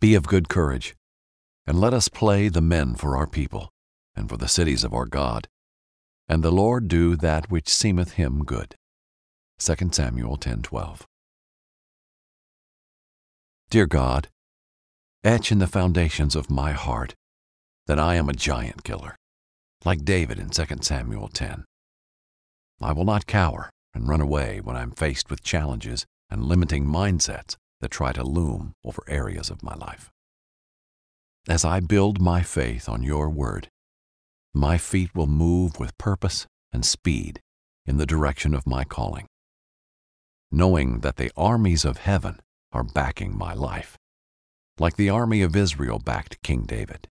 Be of good courage, and let us play the men for our people, and for the cities of our God, and the Lord do that which seemeth him good. 2 Samuel 10:12. Dear God, etch in the foundations of my heart that I am a giant killer, like David in 2 Samuel 10. I will not cower and run away when I'm faced with challenges and limiting mindsets that try to loom over areas of my life. As I build my faith on your word, my feet will move with purpose and speed in the direction of my calling, knowing that the armies of heaven are backing my life, like the army of Israel backed King David.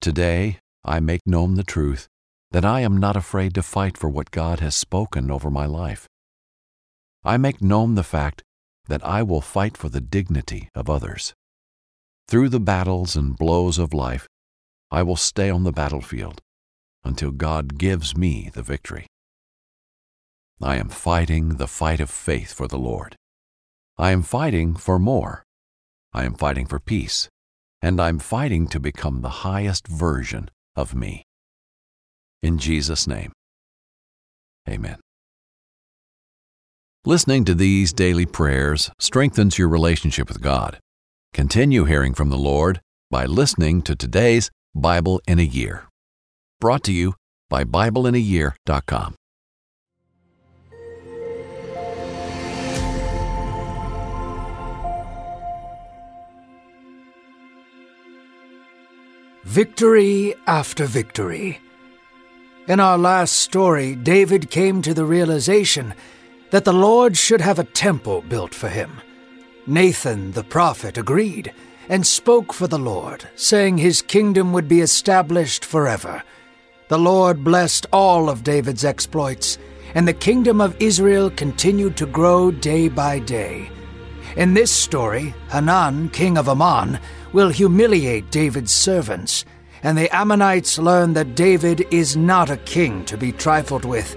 Today, I make known the truth that I am not afraid to fight for what God has spoken over my life. I make known the fact that I will fight for the dignity of others. Through the battles and blows of life, I will stay on the battlefield until God gives me the victory. I am fighting the fight of faith for the Lord. I am fighting for more. I am fighting for peace, and I'm fighting to become the highest version of me. In Jesus' name, amen. Listening to these daily prayers strengthens your relationship with God. Continue hearing from the Lord by listening to today's Bible in a Year. Brought to you by BibleInAYear.com. Victory after victory. In our last story, David came to the realization that the Lord should have a temple built for him. Nathan the prophet agreed and spoke for the Lord, saying his kingdom would be established forever. The Lord blessed all of David's exploits, and the kingdom of Israel continued to grow day by day. In this story, Hanun, king of Ammon, will humiliate David's servants, and the Ammonites learn that David is not a king to be trifled with,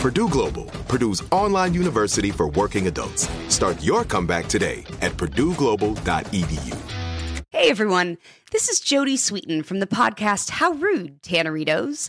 Purdue Global, Purdue's online university for working adults. Start your comeback today at purdueglobal.edu. Hey everyone, this is Jodie Sweetin from the podcast How Rude, Tanneritos.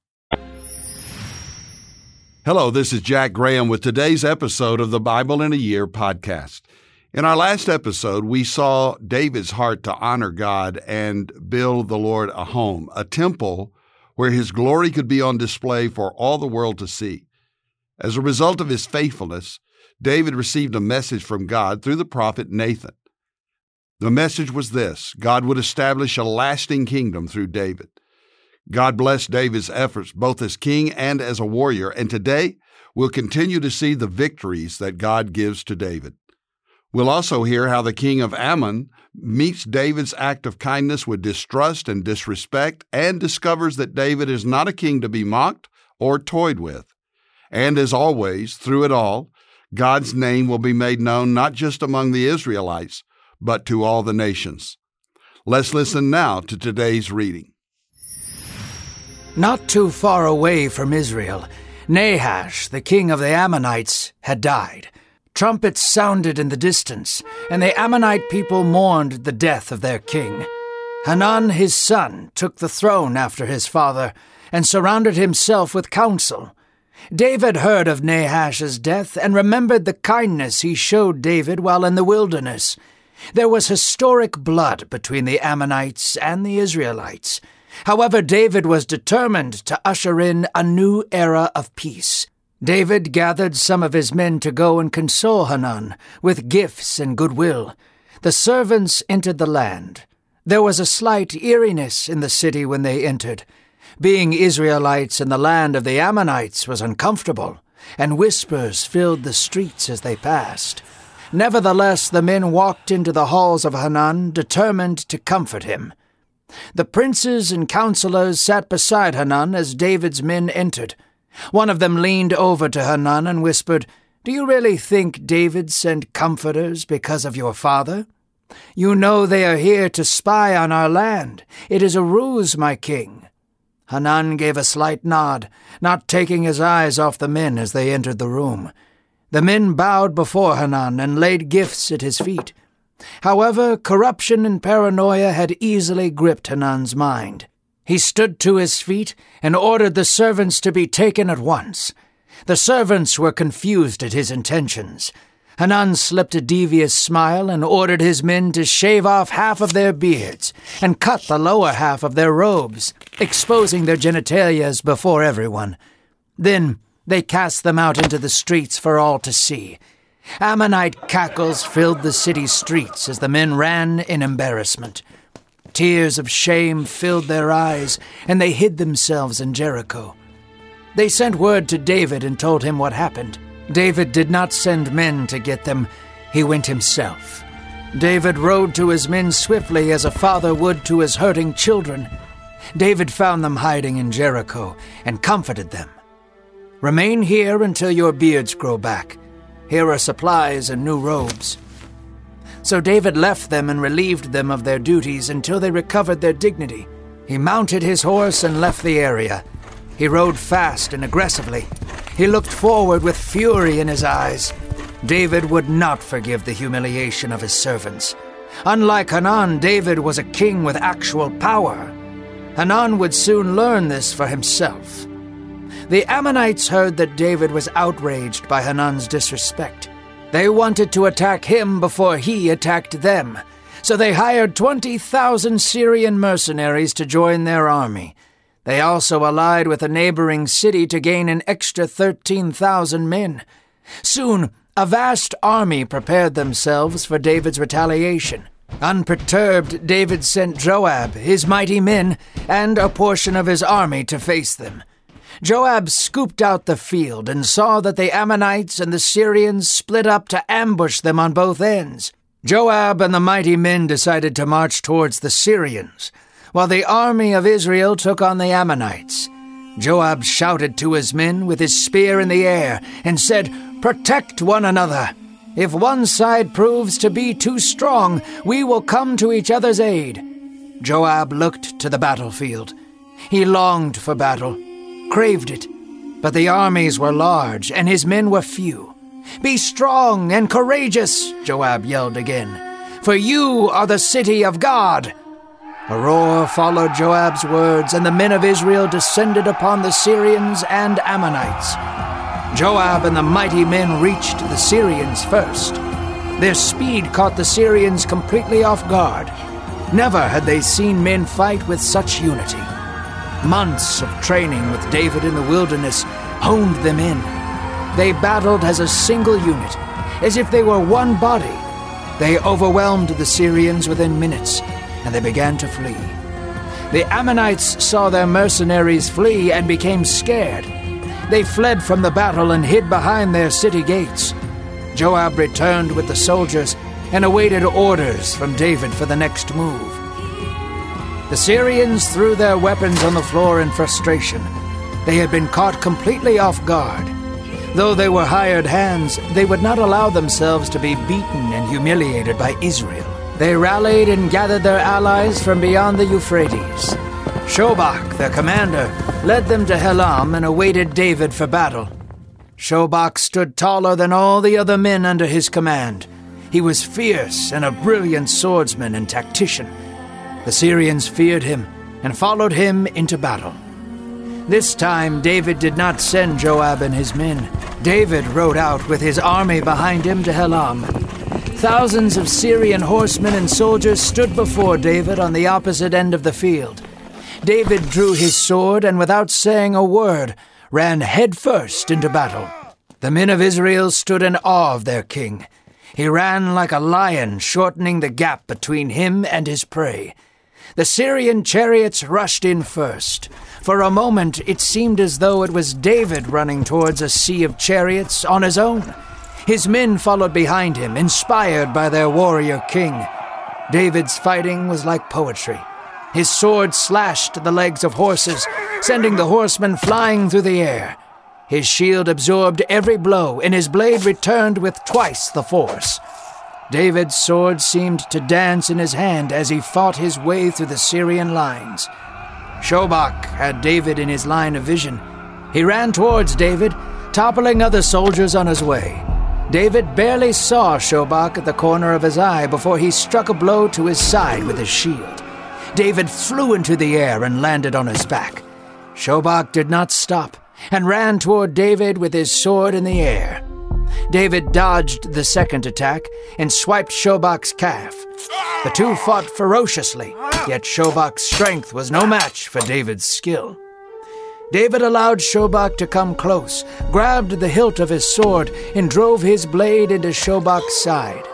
Hello, this is Jack Graham with today's episode of the Bible in a Year podcast. In our last episode, we saw David's heart to honor God and build the Lord a home, a temple where his glory could be on display for all the world to see. As a result of his faithfulness, David received a message from God through the prophet Nathan. The message was this God would establish a lasting kingdom through David. God bless David's efforts both as king and as a warrior, and today we'll continue to see the victories that God gives to David. We'll also hear how the king of Ammon meets David's act of kindness with distrust and disrespect and discovers that David is not a king to be mocked or toyed with. And as always, through it all, God's name will be made known not just among the Israelites, but to all the nations. Let's listen now to today's reading. Not too far away from Israel, Nahash, the king of the Ammonites, had died. Trumpets sounded in the distance, and the Ammonite people mourned the death of their king. Hanun, his son, took the throne after his father and surrounded himself with counsel. David heard of Nahash's death and remembered the kindness he showed David while in the wilderness. There was historic blood between the Ammonites and the Israelites. However, David was determined to usher in a new era of peace. David gathered some of his men to go and console Hanun with gifts and goodwill. The servants entered the land. There was a slight eeriness in the city when they entered. Being Israelites in the land of the Ammonites was uncomfortable, and whispers filled the streets as they passed. Nevertheless, the men walked into the halls of Hanun, determined to comfort him. The princes and counselors sat beside Hanun as David's men entered. One of them leaned over to Hanun and whispered, Do you really think David sent comforters because of your father? You know they are here to spy on our land. It is a ruse, my king. Hanun gave a slight nod, not taking his eyes off the men as they entered the room. The men bowed before Hanun and laid gifts at his feet. However, corruption and paranoia had easily gripped Hanun's mind. He stood to his feet and ordered the servants to be taken at once. The servants were confused at his intentions. Hanun slipped a devious smile and ordered his men to shave off half of their beards and cut the lower half of their robes, exposing their genitalias before everyone. Then they cast them out into the streets for all to see. Ammonite cackles filled the city streets as the men ran in embarrassment. Tears of shame filled their eyes, and they hid themselves in Jericho. They sent word to David and told him what happened. David did not send men to get them, he went himself. David rode to his men swiftly as a father would to his hurting children. David found them hiding in Jericho and comforted them. Remain here until your beards grow back. Here are supplies and new robes. So David left them and relieved them of their duties until they recovered their dignity. He mounted his horse and left the area. He rode fast and aggressively. He looked forward with fury in his eyes. David would not forgive the humiliation of his servants. Unlike Hanun, David was a king with actual power. Hanun would soon learn this for himself. The Ammonites heard that David was outraged by Hanun's disrespect. They wanted to attack him before he attacked them, so they hired 20,000 Syrian mercenaries to join their army. They also allied with a neighboring city to gain an extra 13,000 men. Soon, a vast army prepared themselves for David's retaliation. Unperturbed, David sent Joab, his mighty men, and a portion of his army to face them. Joab scooped out the field and saw that the Ammonites and the Syrians split up to ambush them on both ends. Joab and the mighty men decided to march towards the Syrians, while the army of Israel took on the Ammonites. Joab shouted to his men with his spear in the air and said, Protect one another. If one side proves to be too strong, we will come to each other's aid. Joab looked to the battlefield. He longed for battle craved it. But the armies were large, and his men were few. Be strong and courageous, Joab yelled again, for you are the city of God. A roar followed Joab's words, and the men of Israel descended upon the Syrians and Ammonites. Joab and the mighty men reached the Syrians first. Their speed caught the Syrians completely off guard. Never had they seen men fight with such unity. Months of training with David in the wilderness honed them in. They battled as a single unit, as if they were one body. They overwhelmed the Syrians within minutes, and they began to flee. The Ammonites saw their mercenaries flee and became scared. They fled from the battle and hid behind their city gates. Joab returned with the soldiers and awaited orders from David for the next move. The Syrians threw their weapons on the floor in frustration. They had been caught completely off guard. Though they were hired hands, they would not allow themselves to be beaten and humiliated by Israel. They rallied and gathered their allies from beyond the Euphrates. Shobach, their commander, led them to Helam and awaited David for battle. Shobach stood taller than all the other men under his command. He was fierce and a brilliant swordsman and tactician. The Syrians feared him and followed him into battle. This time, David did not send Joab and his men. David rode out with his army behind him to Helam. Thousands of Syrian horsemen and soldiers stood before David on the opposite end of the field. David drew his sword and, without saying a word, ran headfirst into battle. The men of Israel stood in awe of their king. He ran like a lion, shortening the gap between him and his prey. The Syrian chariots rushed in first. For a moment, it seemed as though it was David running towards a sea of chariots on his own. His men followed behind him, inspired by their warrior king. David's fighting was like poetry. His sword slashed the legs of horses, sending the horsemen flying through the air. His shield absorbed every blow, and his blade returned with twice the force. David's sword seemed to dance in his hand as he fought his way through the Syrian lines. Shobach had David in his line of vision. He ran towards David, toppling other soldiers on his way. David barely saw Shobach at the corner of his eye before he struck a blow to his side with his shield. David flew into the air and landed on his back. Shobach did not stop and ran toward David with his sword in the air. David dodged the second attack and swiped Shobach's calf. The two fought ferociously, yet Shobach's strength was no match for David's skill. David allowed Shobach to come close, grabbed the hilt of his sword, and drove his blade into Shobach's side.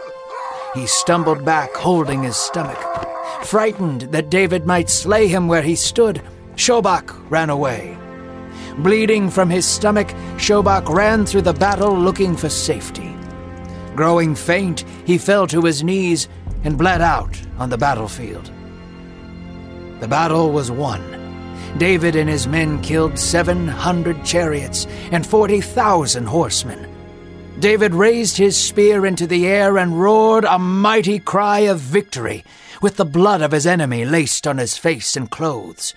He stumbled back, holding his stomach. Frightened that David might slay him where he stood, Shobak ran away. Bleeding from his stomach, Shobach ran through the battle looking for safety. Growing faint, he fell to his knees and bled out on the battlefield. The battle was won. David and his men killed 700 chariots and 40,000 horsemen. David raised his spear into the air and roared a mighty cry of victory, with the blood of his enemy laced on his face and clothes.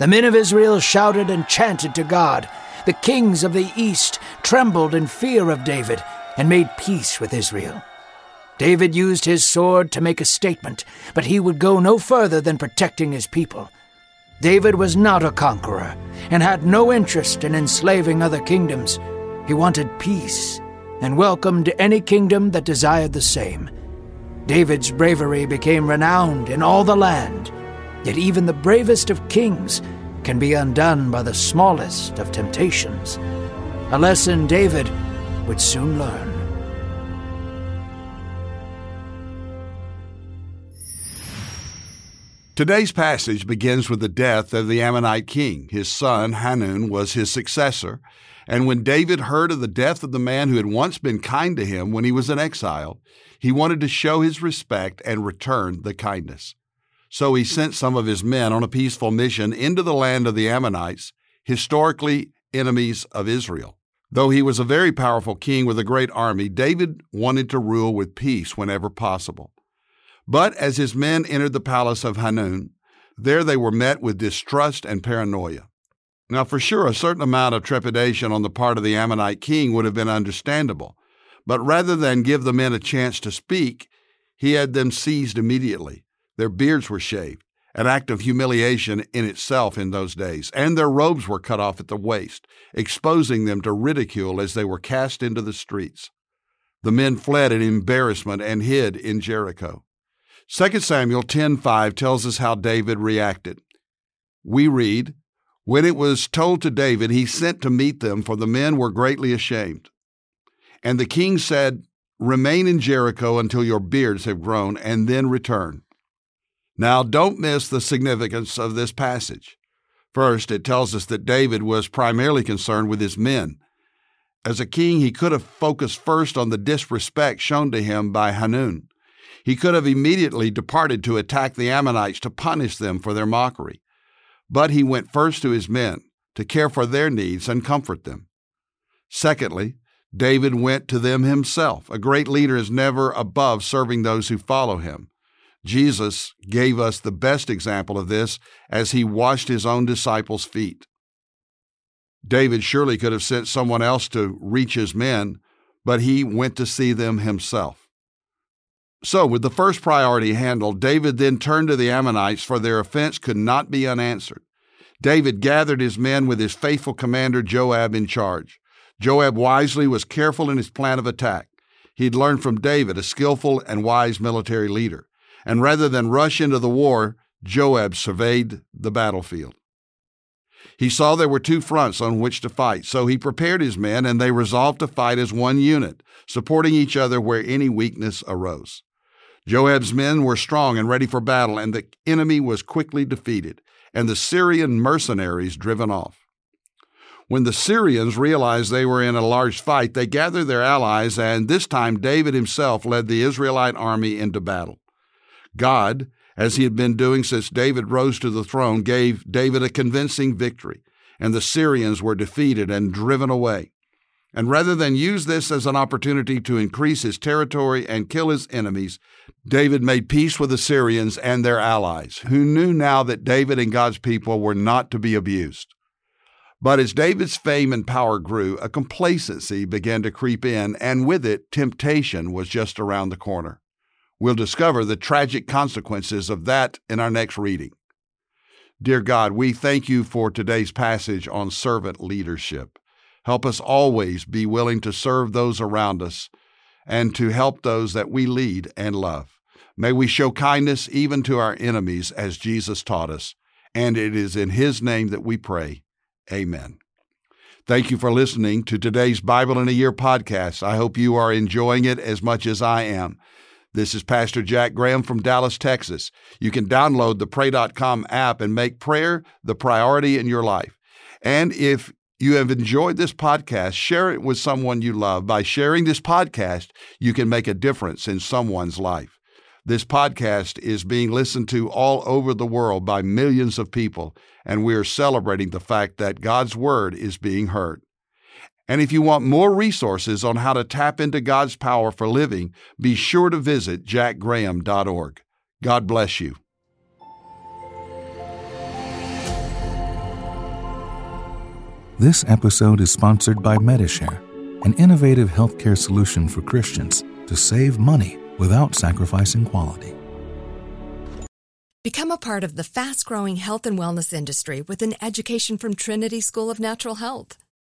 The men of Israel shouted and chanted to God. The kings of the east trembled in fear of David and made peace with Israel. David used his sword to make a statement, but he would go no further than protecting his people. David was not a conqueror and had no interest in enslaving other kingdoms. He wanted peace and welcomed any kingdom that desired the same. David's bravery became renowned in all the land, yet even the bravest of kings can be undone by the smallest of temptations. A lesson David would soon learn. Today's passage begins with the death of the Ammonite king. His son, Hanun, was his successor. And when David heard of the death of the man who had once been kind to him when he was in exile, he wanted to show his respect and return the kindness. So he sent some of his men on a peaceful mission into the land of the Ammonites, historically enemies of Israel. Though he was a very powerful king with a great army, David wanted to rule with peace whenever possible. But as his men entered the palace of Hanun, there they were met with distrust and paranoia. Now, for sure, a certain amount of trepidation on the part of the Ammonite king would have been understandable, but rather than give the men a chance to speak, he had them seized immediately. Their beards were shaved, an act of humiliation in itself in those days, and their robes were cut off at the waist, exposing them to ridicule as they were cast into the streets. The men fled in embarrassment and hid in Jericho. 2 Samuel 10:5 tells us how David reacted. We read, "When it was told to David, he sent to meet them, for the men were greatly ashamed. And the king said, Remain in Jericho until your beards have grown, and then return." Now, don't miss the significance of this passage. First, it tells us that David was primarily concerned with his men. As a king, he could have focused first on the disrespect shown to him by Hanun He could have immediately departed to attack the Ammonites to punish them for their mockery. But he went first to his men to care for their needs and comfort them. Secondly, David went to them himself. A great leader is never above serving those who follow him. Jesus gave us the best example of this as he washed his own disciples' feet. David surely could have sent someone else to reach his men, but he went to see them himself. So, with the first priority handled, David then turned to the Ammonites, for their offense could not be unanswered. David gathered his men with his faithful commander Joab in charge. Joab wisely was careful in his plan of attack. He'd learned from David, a skillful and wise military leader. And rather than rush into the war, Joab surveyed the battlefield. He saw there were two fronts on which to fight, so he prepared his men and they resolved to fight as one unit, supporting each other where any weakness arose. Joab's men were strong and ready for battle, and the enemy was quickly defeated, and the Syrian mercenaries driven off. When the Syrians realized they were in a large fight, they gathered their allies, and this time David himself led the Israelite army into battle. God, as he had been doing since David rose to the throne, gave David a convincing victory, and the Syrians were defeated and driven away. And rather than use this as an opportunity to increase his territory and kill his enemies, David made peace with the Syrians and their allies, who knew now that David and God's people were not to be abused. But as David's fame and power grew, a complacency began to creep in, and with it, temptation was just around the corner. We'll discover the tragic consequences of that in our next reading. Dear God, we thank you for today's passage on servant leadership. Help us always be willing to serve those around us and to help those that we lead and love. May we show kindness even to our enemies as Jesus taught us. And it is in His name that we pray. Amen. Thank you for listening to today's Bible in a Year podcast. I hope you are enjoying it as much as I am. This is Pastor Jack Graham from Dallas, Texas. You can download the Pray.com app and make prayer the priority in your life. And if you have enjoyed this podcast, share it with someone you love. By sharing this podcast, you can make a difference in someone's life. This podcast is being listened to all over the world by millions of people, and we are celebrating the fact that God's Word is being heard. And if you want more resources on how to tap into God's power for living, be sure to visit jackgraham.org. God bless you. This episode is sponsored by Medi-Share, an innovative healthcare solution for Christians to save money without sacrificing quality. Become a part of the fast growing health and wellness industry with an education from Trinity School of Natural Health.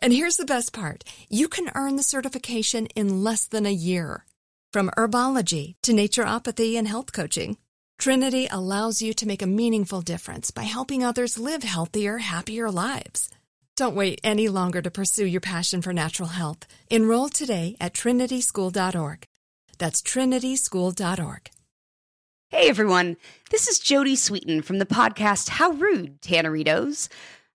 And here's the best part you can earn the certification in less than a year. From herbology to naturopathy and health coaching, Trinity allows you to make a meaningful difference by helping others live healthier, happier lives. Don't wait any longer to pursue your passion for natural health. Enroll today at trinityschool.org. That's trinityschool.org. Hey everyone, this is Jodie Sweetin from the podcast How Rude, Tanneritos.